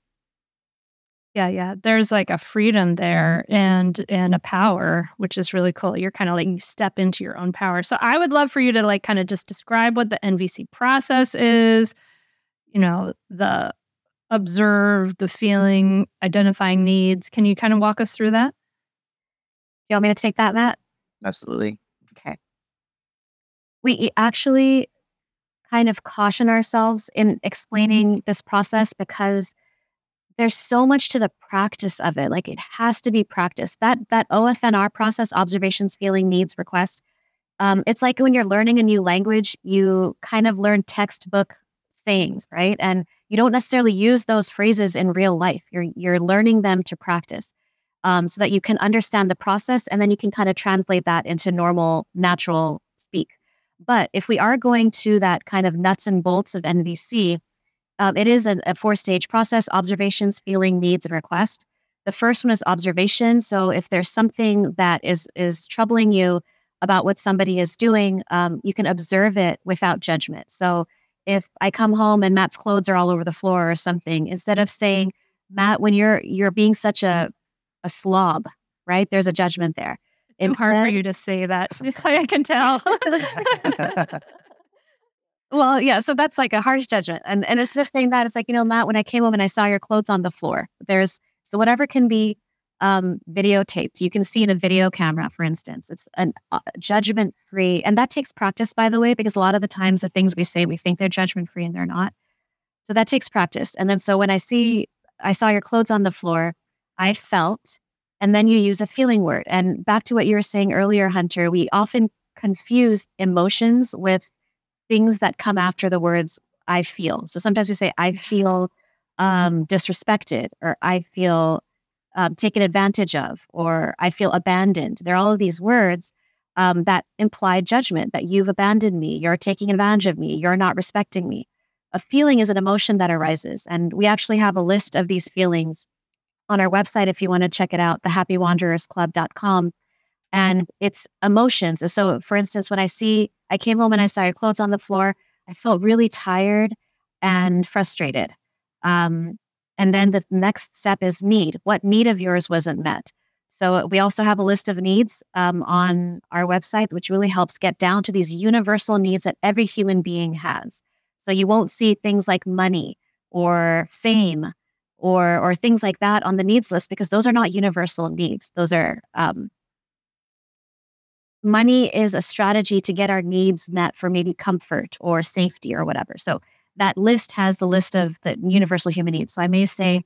yeah yeah there's like a freedom there and and a power which is really cool you're kind of like you step into your own power so i would love for you to like kind of just describe what the nvc process is you know the observe the feeling identifying needs can you kind of walk us through that you want me to take that, Matt? Absolutely. Okay. We actually kind of caution ourselves in explaining this process because there's so much to the practice of it. Like it has to be practiced. That that OFNR process, observations, feeling, needs, request. Um, it's like when you're learning a new language, you kind of learn textbook sayings, right? And you don't necessarily use those phrases in real life. You're you're learning them to practice um, so that you can understand the process and then you can kind of translate that into normal, natural speak. But if we are going to that kind of nuts and bolts of NVC, um, it is a, a four stage process observations, feeling, needs, and request. The first one is observation. So if there's something that is is troubling you about what somebody is doing, um, you can observe it without judgment. So if I come home and Matt's clothes are all over the floor or something, instead of saying, Matt, when you're you're being such a a slob, right? There's a judgment there. It's hard for you to say that. I can tell. well, yeah. So that's like a harsh judgment, and and it's just saying that it's like you know, Matt, when I came home and I saw your clothes on the floor, there's so whatever can be um, videotaped. You can see in a video camera, for instance. It's a uh, judgment free, and that takes practice, by the way, because a lot of the times the things we say we think they're judgment free and they're not. So that takes practice. And then so when I see I saw your clothes on the floor, I felt and then you use a feeling word. And back to what you were saying earlier, Hunter, we often confuse emotions with things that come after the words I feel. So sometimes we say, I feel um, disrespected, or I feel um, taken advantage of, or I feel abandoned. There are all of these words um, that imply judgment that you've abandoned me, you're taking advantage of me, you're not respecting me. A feeling is an emotion that arises. And we actually have a list of these feelings on our website if you want to check it out, thehappywanderersclub.com. And it's emotions. So, for instance, when I see, I came home and I saw your clothes on the floor, I felt really tired and frustrated. Um, and then the next step is need. What need of yours wasn't met? So we also have a list of needs um, on our website, which really helps get down to these universal needs that every human being has. So you won't see things like money or fame or or things like that on the needs list because those are not universal needs. Those are um, money is a strategy to get our needs met for maybe comfort or safety or whatever. So that list has the list of the universal human needs. So I may say,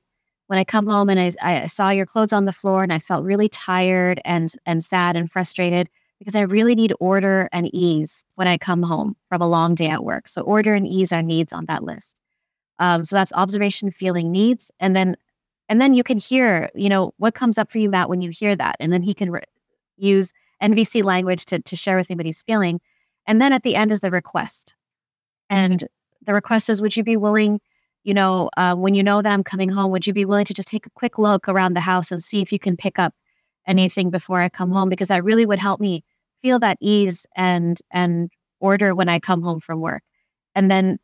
when I come home and I, I saw your clothes on the floor and I felt really tired and and sad and frustrated because I really need order and ease when I come home from a long day at work. So order and ease are needs on that list. Um, so that's observation, feeling, needs, and then and then you can hear, you know, what comes up for you, Matt, when you hear that, and then he can re- use NVC language to to share with him what he's feeling, and then at the end is the request, and the request is, would you be willing, you know, uh, when you know that I'm coming home, would you be willing to just take a quick look around the house and see if you can pick up anything before I come home, because that really would help me feel that ease and and order when I come home from work, and then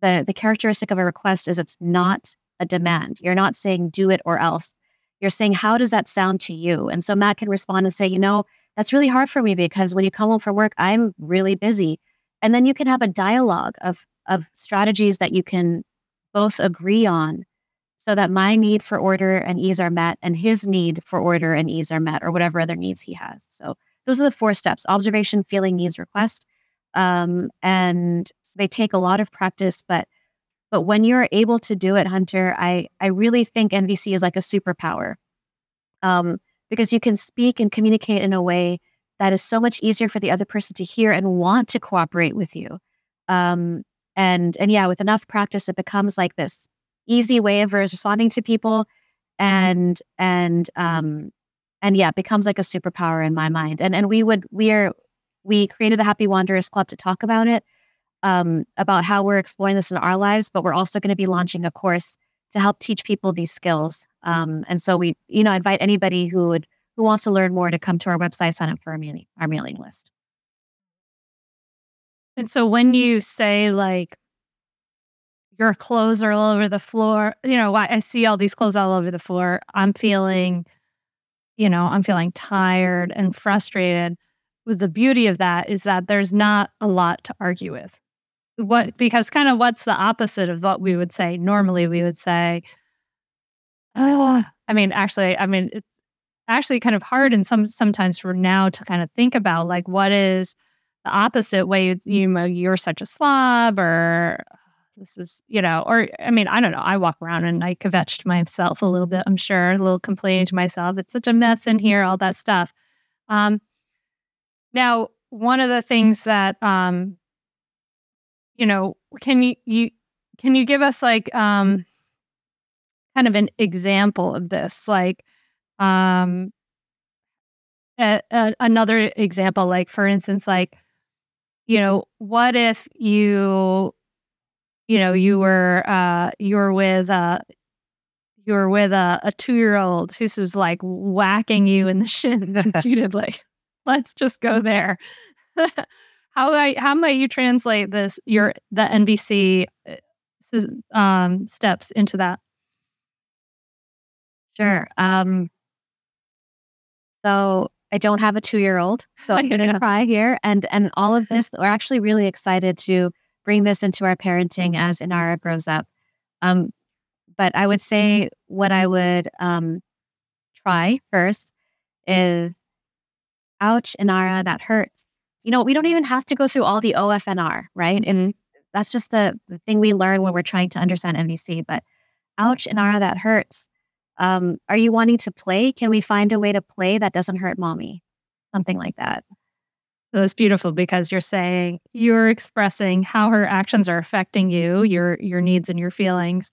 the the characteristic of a request is it's not a demand. You're not saying do it or else. You're saying how does that sound to you? And so Matt can respond and say, you know, that's really hard for me because when you come home from work, I'm really busy. And then you can have a dialogue of of strategies that you can both agree on so that my need for order and ease are met and his need for order and ease are met or whatever other needs he has. So those are the four steps observation, feeling, needs, request. Um, and they take a lot of practice, but but when you're able to do it, Hunter, I I really think NVC is like a superpower, um, because you can speak and communicate in a way that is so much easier for the other person to hear and want to cooperate with you. Um, and and yeah, with enough practice, it becomes like this easy way of responding to people, and and um, and yeah, it becomes like a superpower in my mind. And and we would we are we created the Happy Wanderers Club to talk about it um, about how we're exploring this in our lives, but we're also going to be launching a course to help teach people these skills. Um, and so we, you know, invite anybody who would who wants to learn more to come to our website, sign up for our mailing our mailing list. And so when you say like your clothes are all over the floor, you know, I, I see all these clothes all over the floor. I'm feeling, you know, I'm feeling tired and frustrated. With the beauty of that is that there's not a lot to argue with what because kind of what's the opposite of what we would say normally we would say oh, i mean actually i mean it's actually kind of hard and some sometimes for now to kind of think about like what is the opposite way you know you're such a slob or this is you know or i mean i don't know i walk around and i kvetch to myself a little bit i'm sure a little complaining to myself it's such a mess in here all that stuff. Um now one of the things that um you know, can you, you can you give us like um kind of an example of this? Like um a, a, another example, like for instance, like you know, what if you, you know, you were uh, you were with uh, you were with a, a two year old who's was like whacking you in the shin repeatedly. Let's just go there. how I, how might you translate this your the NVC uh, um, steps into that? Sure. Um, so I don't have a two year old, so I'm going to cry here. And and all of this, we're actually really excited to bring this into our parenting as Inara grows up. Um, but I would say what I would um, try first is, ouch, Inara, that hurts. You know, we don't even have to go through all the OFNR, right? And that's just the, the thing we learn when we're trying to understand NVC. But ouch, Inara, that hurts. Um, are you wanting to play? Can we find a way to play that doesn't hurt mommy? Something like that. So it's beautiful because you're saying you're expressing how her actions are affecting you, your your needs and your feelings,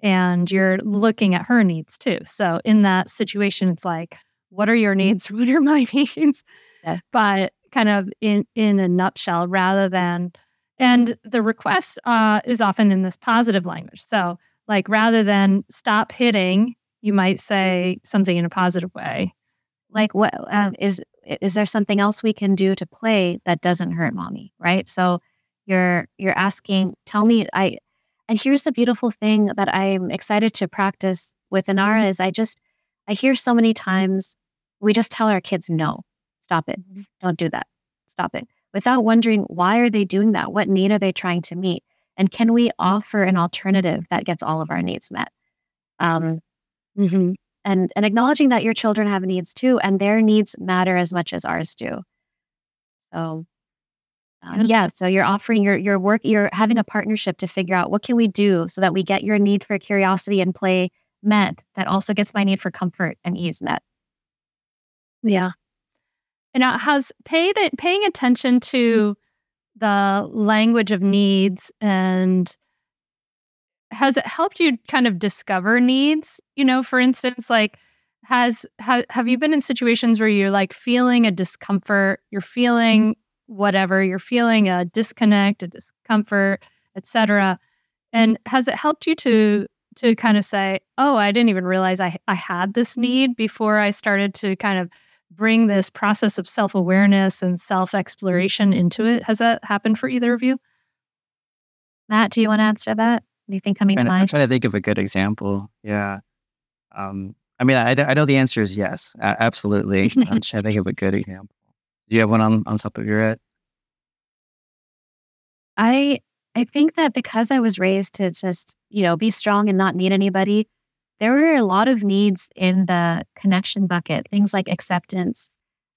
and you're looking at her needs too. So in that situation, it's like, what are your needs? What are my needs? Yeah. But kind of in in a nutshell, rather than and the request uh, is often in this positive language. So like rather than stop hitting you might say something in a positive way. Like, what uh, is is there something else we can do to play that doesn't hurt mommy? Right. So you're you're asking, tell me, I, and here's the beautiful thing that I'm excited to practice with Inara mm-hmm. is I just I hear so many times we just tell our kids no, stop it, mm-hmm. don't do that, stop it, without wondering why are they doing that? What need are they trying to meet? And can we offer an alternative that gets all of our needs met? Um, Mm-hmm. And and acknowledging that your children have needs too, and their needs matter as much as ours do. So, um, yeah. So you're offering your your work. You're having a partnership to figure out what can we do so that we get your need for curiosity and play met. That also gets my need for comfort and ease met. Yeah. And uh, has paid paying attention to mm-hmm. the language of needs and has it helped you kind of discover needs? You know, for instance, like has ha, have you been in situations where you're like feeling a discomfort, you're feeling mm-hmm. whatever, you're feeling a disconnect, a discomfort, etc. And mm-hmm. has it helped you to to kind of say, "Oh, I didn't even realize I I had this need before I started to kind of bring this process of self-awareness and self-exploration into it." Has that happened for either of you? Matt, do you want to answer that? Anything coming to mind? I'm trying to think of a good example. Yeah. Um, I mean, I, I know the answer is yes, absolutely. I'm trying to think of a good example. Do you have one on, on top of your head? I I think that because I was raised to just, you know, be strong and not need anybody, there were a lot of needs in the connection bucket, things like acceptance,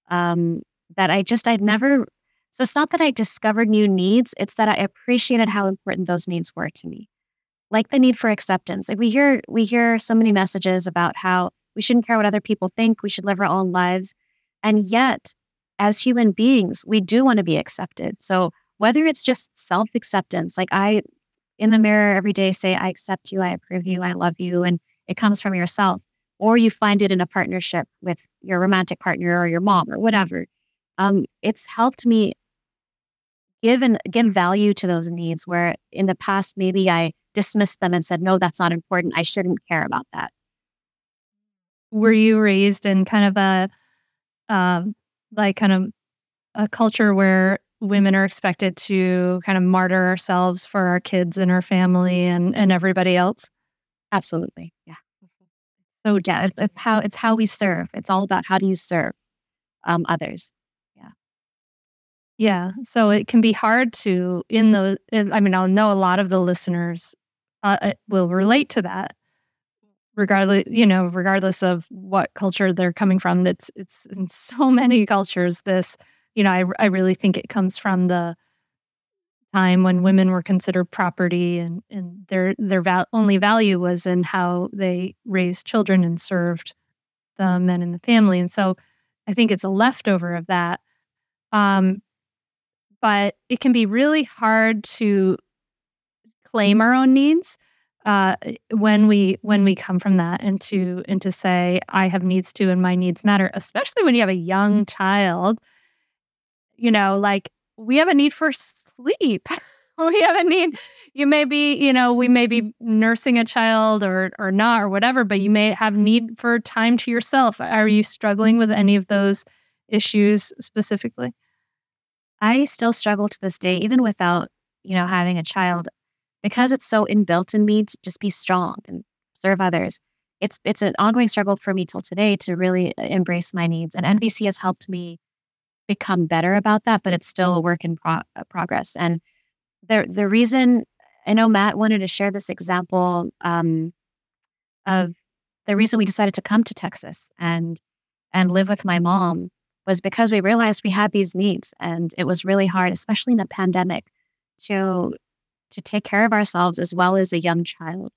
um, that I just, I'd never. So it's not that I discovered new needs, it's that I appreciated how important those needs were to me like the need for acceptance. Like we hear we hear so many messages about how we shouldn't care what other people think, we should live our own lives. And yet, as human beings, we do want to be accepted. So whether it's just self-acceptance, like I in the mirror every day say, I accept you, I approve you, I love you, and it comes from yourself, or you find it in a partnership with your romantic partner or your mom or whatever. Um, it's helped me give and give value to those needs where in the past maybe I dismissed them and said, no, that's not important. I shouldn't care about that. Were you raised in kind of a, um, like kind of a culture where women are expected to kind of martyr ourselves for our kids and our family and, and everybody else? Absolutely. So it's how it's how we serve. It's all about how do you serve um, others. Yeah. Yeah. So it can be hard to, in the, I mean, I'll know a lot of the listeners uh, uh, will relate to that regardless you know regardless of what culture they're coming from it's it's in so many cultures this you know i, I really think it comes from the time when women were considered property and and their their val- only value was in how they raised children and served the men in the family and so i think it's a leftover of that um but it can be really hard to claim our own needs uh, when we when we come from that and to and to say I have needs too and my needs matter, especially when you have a young child. You know, like we have a need for sleep. we have a need. You may be, you know, we may be nursing a child or or not or whatever, but you may have need for time to yourself. Are you struggling with any of those issues specifically? I still struggle to this day, even without, you know, having a child, because it's so inbuilt in me to just be strong and serve others. It's it's an ongoing struggle for me till today to really uh, embrace my needs, and NVC has helped me become better about that. But it's still a work in pro- progress. And the the reason I know Matt wanted to share this example um, of the reason we decided to come to Texas and and live with my mom was because we realized we had these needs and it was really hard, especially in the pandemic, to to take care of ourselves as well as a young child.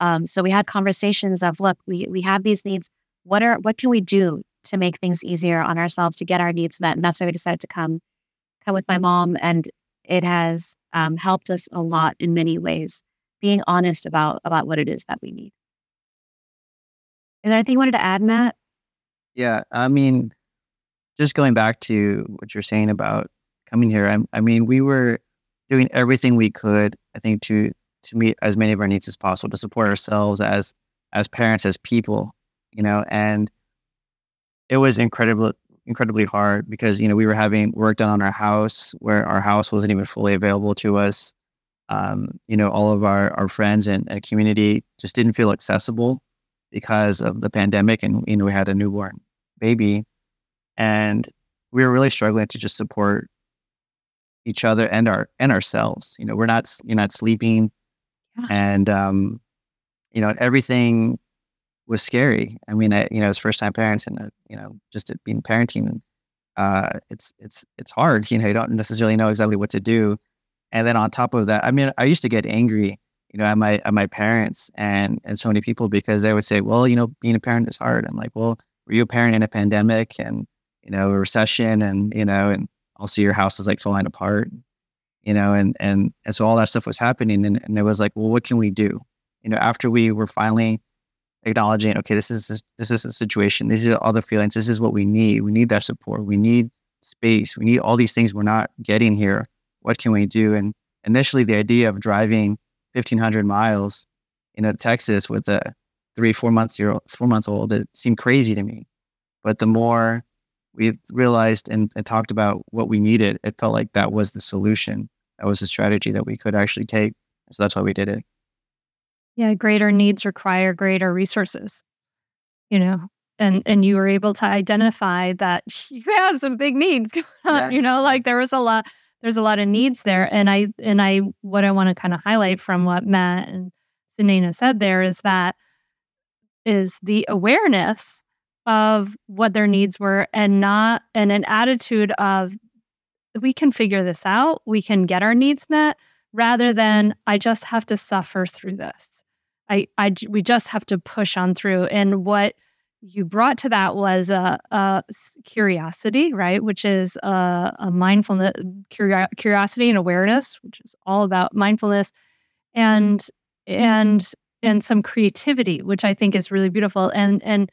Um, so we had conversations of, look, we we have these needs. What are what can we do to make things easier on ourselves to get our needs met? And that's why we decided to come come with my mom, and it has um, helped us a lot in many ways. Being honest about about what it is that we need. Is there anything you wanted to add, Matt? Yeah, I mean, just going back to what you're saying about coming here, I, I mean, we were doing everything we could, I think, to to meet as many of our needs as possible, to support ourselves as as parents, as people, you know, and it was incredibly incredibly hard because you know we were having work done on our house where our house wasn't even fully available to us. Um, you know, all of our our friends and, and community just didn't feel accessible because of the pandemic, and you know we had a newborn baby, and we were really struggling to just support each other and our and ourselves. You know, we're not you're not sleeping, yeah. and um, you know everything was scary. I mean, I, you know, as first time parents and uh, you know just being parenting, uh, it's it's it's hard. You know, you don't necessarily know exactly what to do, and then on top of that, I mean, I used to get angry. You know, at my at my parents and and so many people because they would say, "Well, you know, being a parent is hard." I'm like, "Well, were you a parent in a pandemic and you know a recession and you know and also your house is like falling apart you know and and and so all that stuff was happening and, and it was like well what can we do you know after we were finally acknowledging okay this is this is the situation. These are all the feelings. This is what we need. We need that support. We need space. We need all these things we're not getting here. What can we do? And initially the idea of driving 1500 miles in texas with a three four months year four month old it seemed crazy to me. But the more we realized and, and talked about what we needed, it felt like that was the solution. That was the strategy that we could actually take. So that's why we did it. Yeah, greater needs require greater resources. You know, and mm. and you were able to identify that you have some big needs. Yeah. you know, like there was a lot there's a lot of needs there. And I and I what I want to kind of highlight from what Matt and Sunaina said there is that is the awareness of what their needs were and not and an attitude of we can figure this out we can get our needs met rather than i just have to suffer through this i i we just have to push on through. And what you brought to that was a, curiosity right? Which is a mindfulness curiosity and awareness which is all about mindfulness and and and some creativity which i think is really beautiful. And and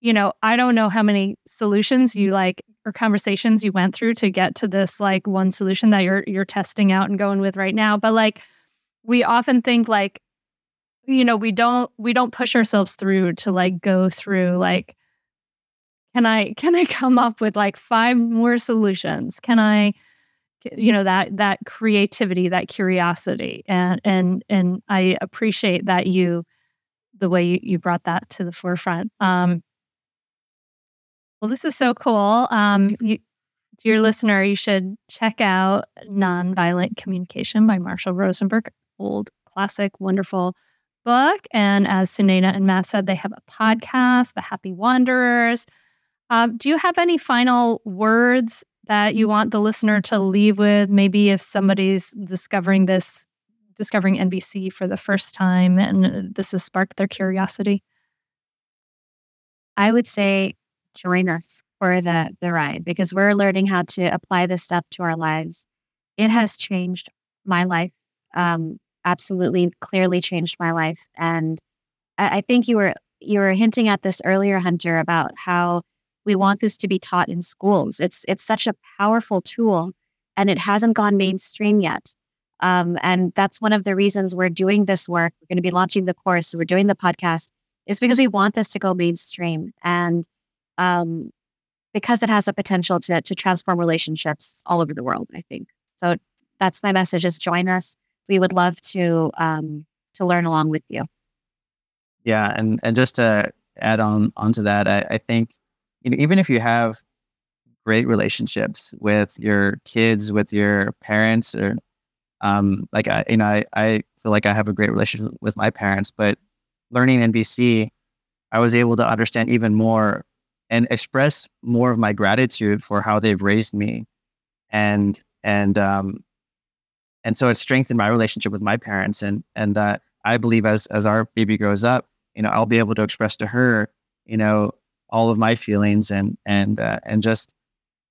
you know, I don't know how many solutions you like or conversations you went through to get to this like one solution that you're you're testing out and going with right now, but like we often think like you know, we don't we don't push ourselves through to like go through like can I can I come up with like five more solutions? Can I you know that that creativity, that curiosity and and and I appreciate that you the way you, you brought that to the forefront. Um well, this is so cool. Um, you, dear listener, you should check out Nonviolent Communication by Marshall Rosenberg, old classic, wonderful book. And as Sunaina and Matt said, they have a podcast, The Happy Wanderers. Um, do you have any final words that you want the listener to leave with? Maybe if somebody's discovering this, discovering NVC for the first time, and this has sparked their curiosity. I would say join us for the, the ride because we're learning how to apply this stuff to our lives. It has changed my life. Um, absolutely, clearly changed my life. And I, I think you were you were hinting at this earlier, Hunter, about how we want this to be taught in schools. It's it's such a powerful tool and it hasn't gone mainstream yet. Um, and that's one of the reasons we're doing this work. We're going to be launching the course. We're doing the podcast is because we want this to go mainstream and um, because it has a potential to, to transform relationships all over the world, I think. So that's my message is join us. We would love to um, to learn along with you. Yeah. And, and just to add on onto that, I, I think you know, even if you have great relationships with your kids, with your parents, or um, like I, you know, I, I feel like I have a great relationship with my parents, but learning NVC, I was able to understand even more and express more of my gratitude for how they've raised me, and and um, and so it strengthened my relationship with my parents, and and uh, I believe as as our baby grows up, you know, I'll be able to express to her, you know, all of my feelings and and uh, and just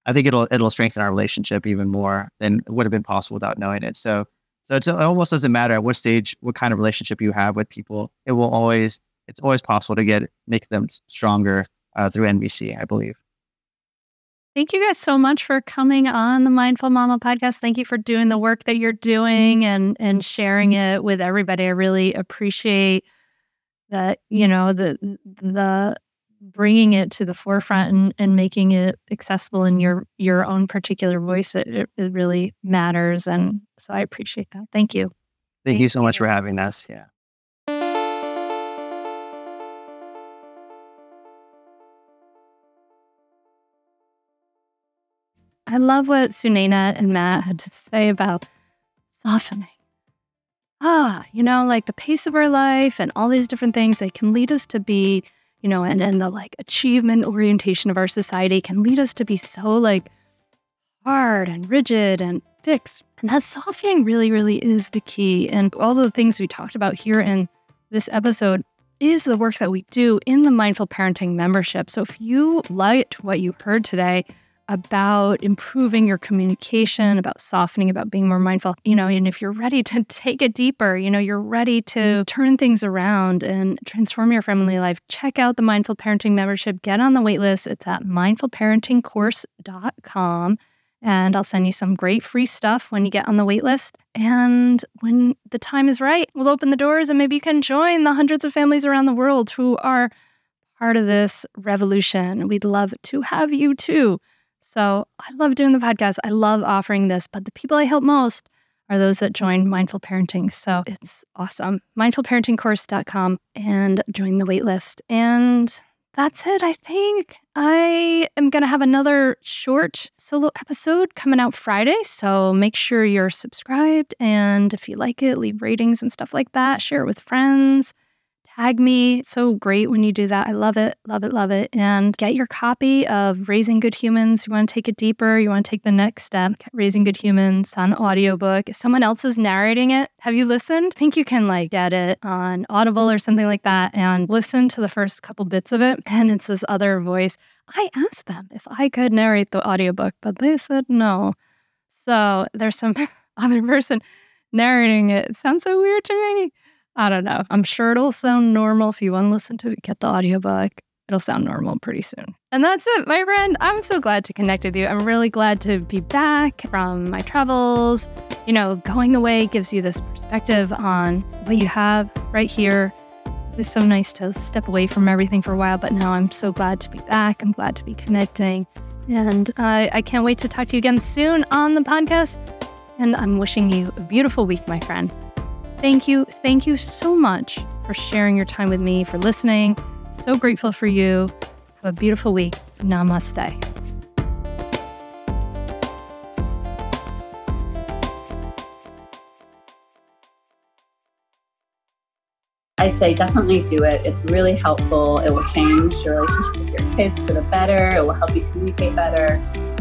I think it'll it'll strengthen our relationship even more than would have been possible without knowing it. So so it almost doesn't matter at what stage, what kind of relationship you have with people. It will always it's always possible to get make them stronger uh, through NVC I believe. Thank you guys so much for coming on the Mindful Mama podcast. Thank you for doing the work that you're doing mm-hmm. and and sharing mm-hmm. it with everybody. I really appreciate that. You know the the bringing it to the forefront and, and making it accessible in your your own particular voice it, it really matters and so i appreciate that thank you thank, thank you so you. much for having us yeah i love what sunaina and matt had to say about softening ah you know like the pace of our life and all these different things they can lead us to be you know, and, and the like achievement orientation of our society can lead us to be so like hard and rigid and fixed. And that softening really, really is the key. And all the things we talked about here in this episode is the work that we do in the Mindful Parenting membership. So if you liked what you heard today, about improving your communication, about softening, about being more mindful, you know, and if you're ready to take it deeper, you know, you're ready to mm. turn things around and transform your family life, check out the Mindful Parenting membership, get on the waitlist. It's at mindfulparentingcourse.com. And I'll send you some great free stuff when you get on the waitlist. And when the time is right, we'll open the doors and maybe you can join the hundreds of families around the world who are part of this revolution. We'd love to have you too. So I love doing the podcast. I love offering this, but the people I help most are those that join Mindful Parenting. So it's awesome. Mindfulparentingcourse.com and join the waitlist. And that's it, I think. I am going to have another short solo episode coming out Friday. So make sure you're subscribed. And if you like it, leave ratings and stuff like that. Share it with friends tag me. So great when you do that. I love it, love it, love it. And get your copy of Raising Good Humans. You want to take it deeper, you want to take the next step. Raising Good Humans on audiobook. If someone else is narrating it, have you listened? I think you can like get it on Audible or something like that and listen to the first couple bits of it. And it's this other voice. I asked them if I could narrate the audiobook, but they said no. So there's some other person narrating it. It sounds so weird to me. I don't know. I'm sure it'll sound normal if you want to listen to it. Get the audiobook. It'll sound normal pretty soon. And that's it, my friend. I'm so glad to connect with you. I'm really glad to be back from my travels. You know, going away gives you this perspective on what you have right here. It was so nice to step away from everything for a while, but now I'm so glad to be back. I'm glad to be connecting. And I can't wait to talk to you again soon on the podcast. And I'm wishing you a beautiful week, my friend. Thank you. Thank you so much for sharing your time with me, for listening. So grateful for you. Have a beautiful week. Namaste. I'd say definitely do it. It's really helpful. It will change your relationship with your kids for the better. It will help you communicate better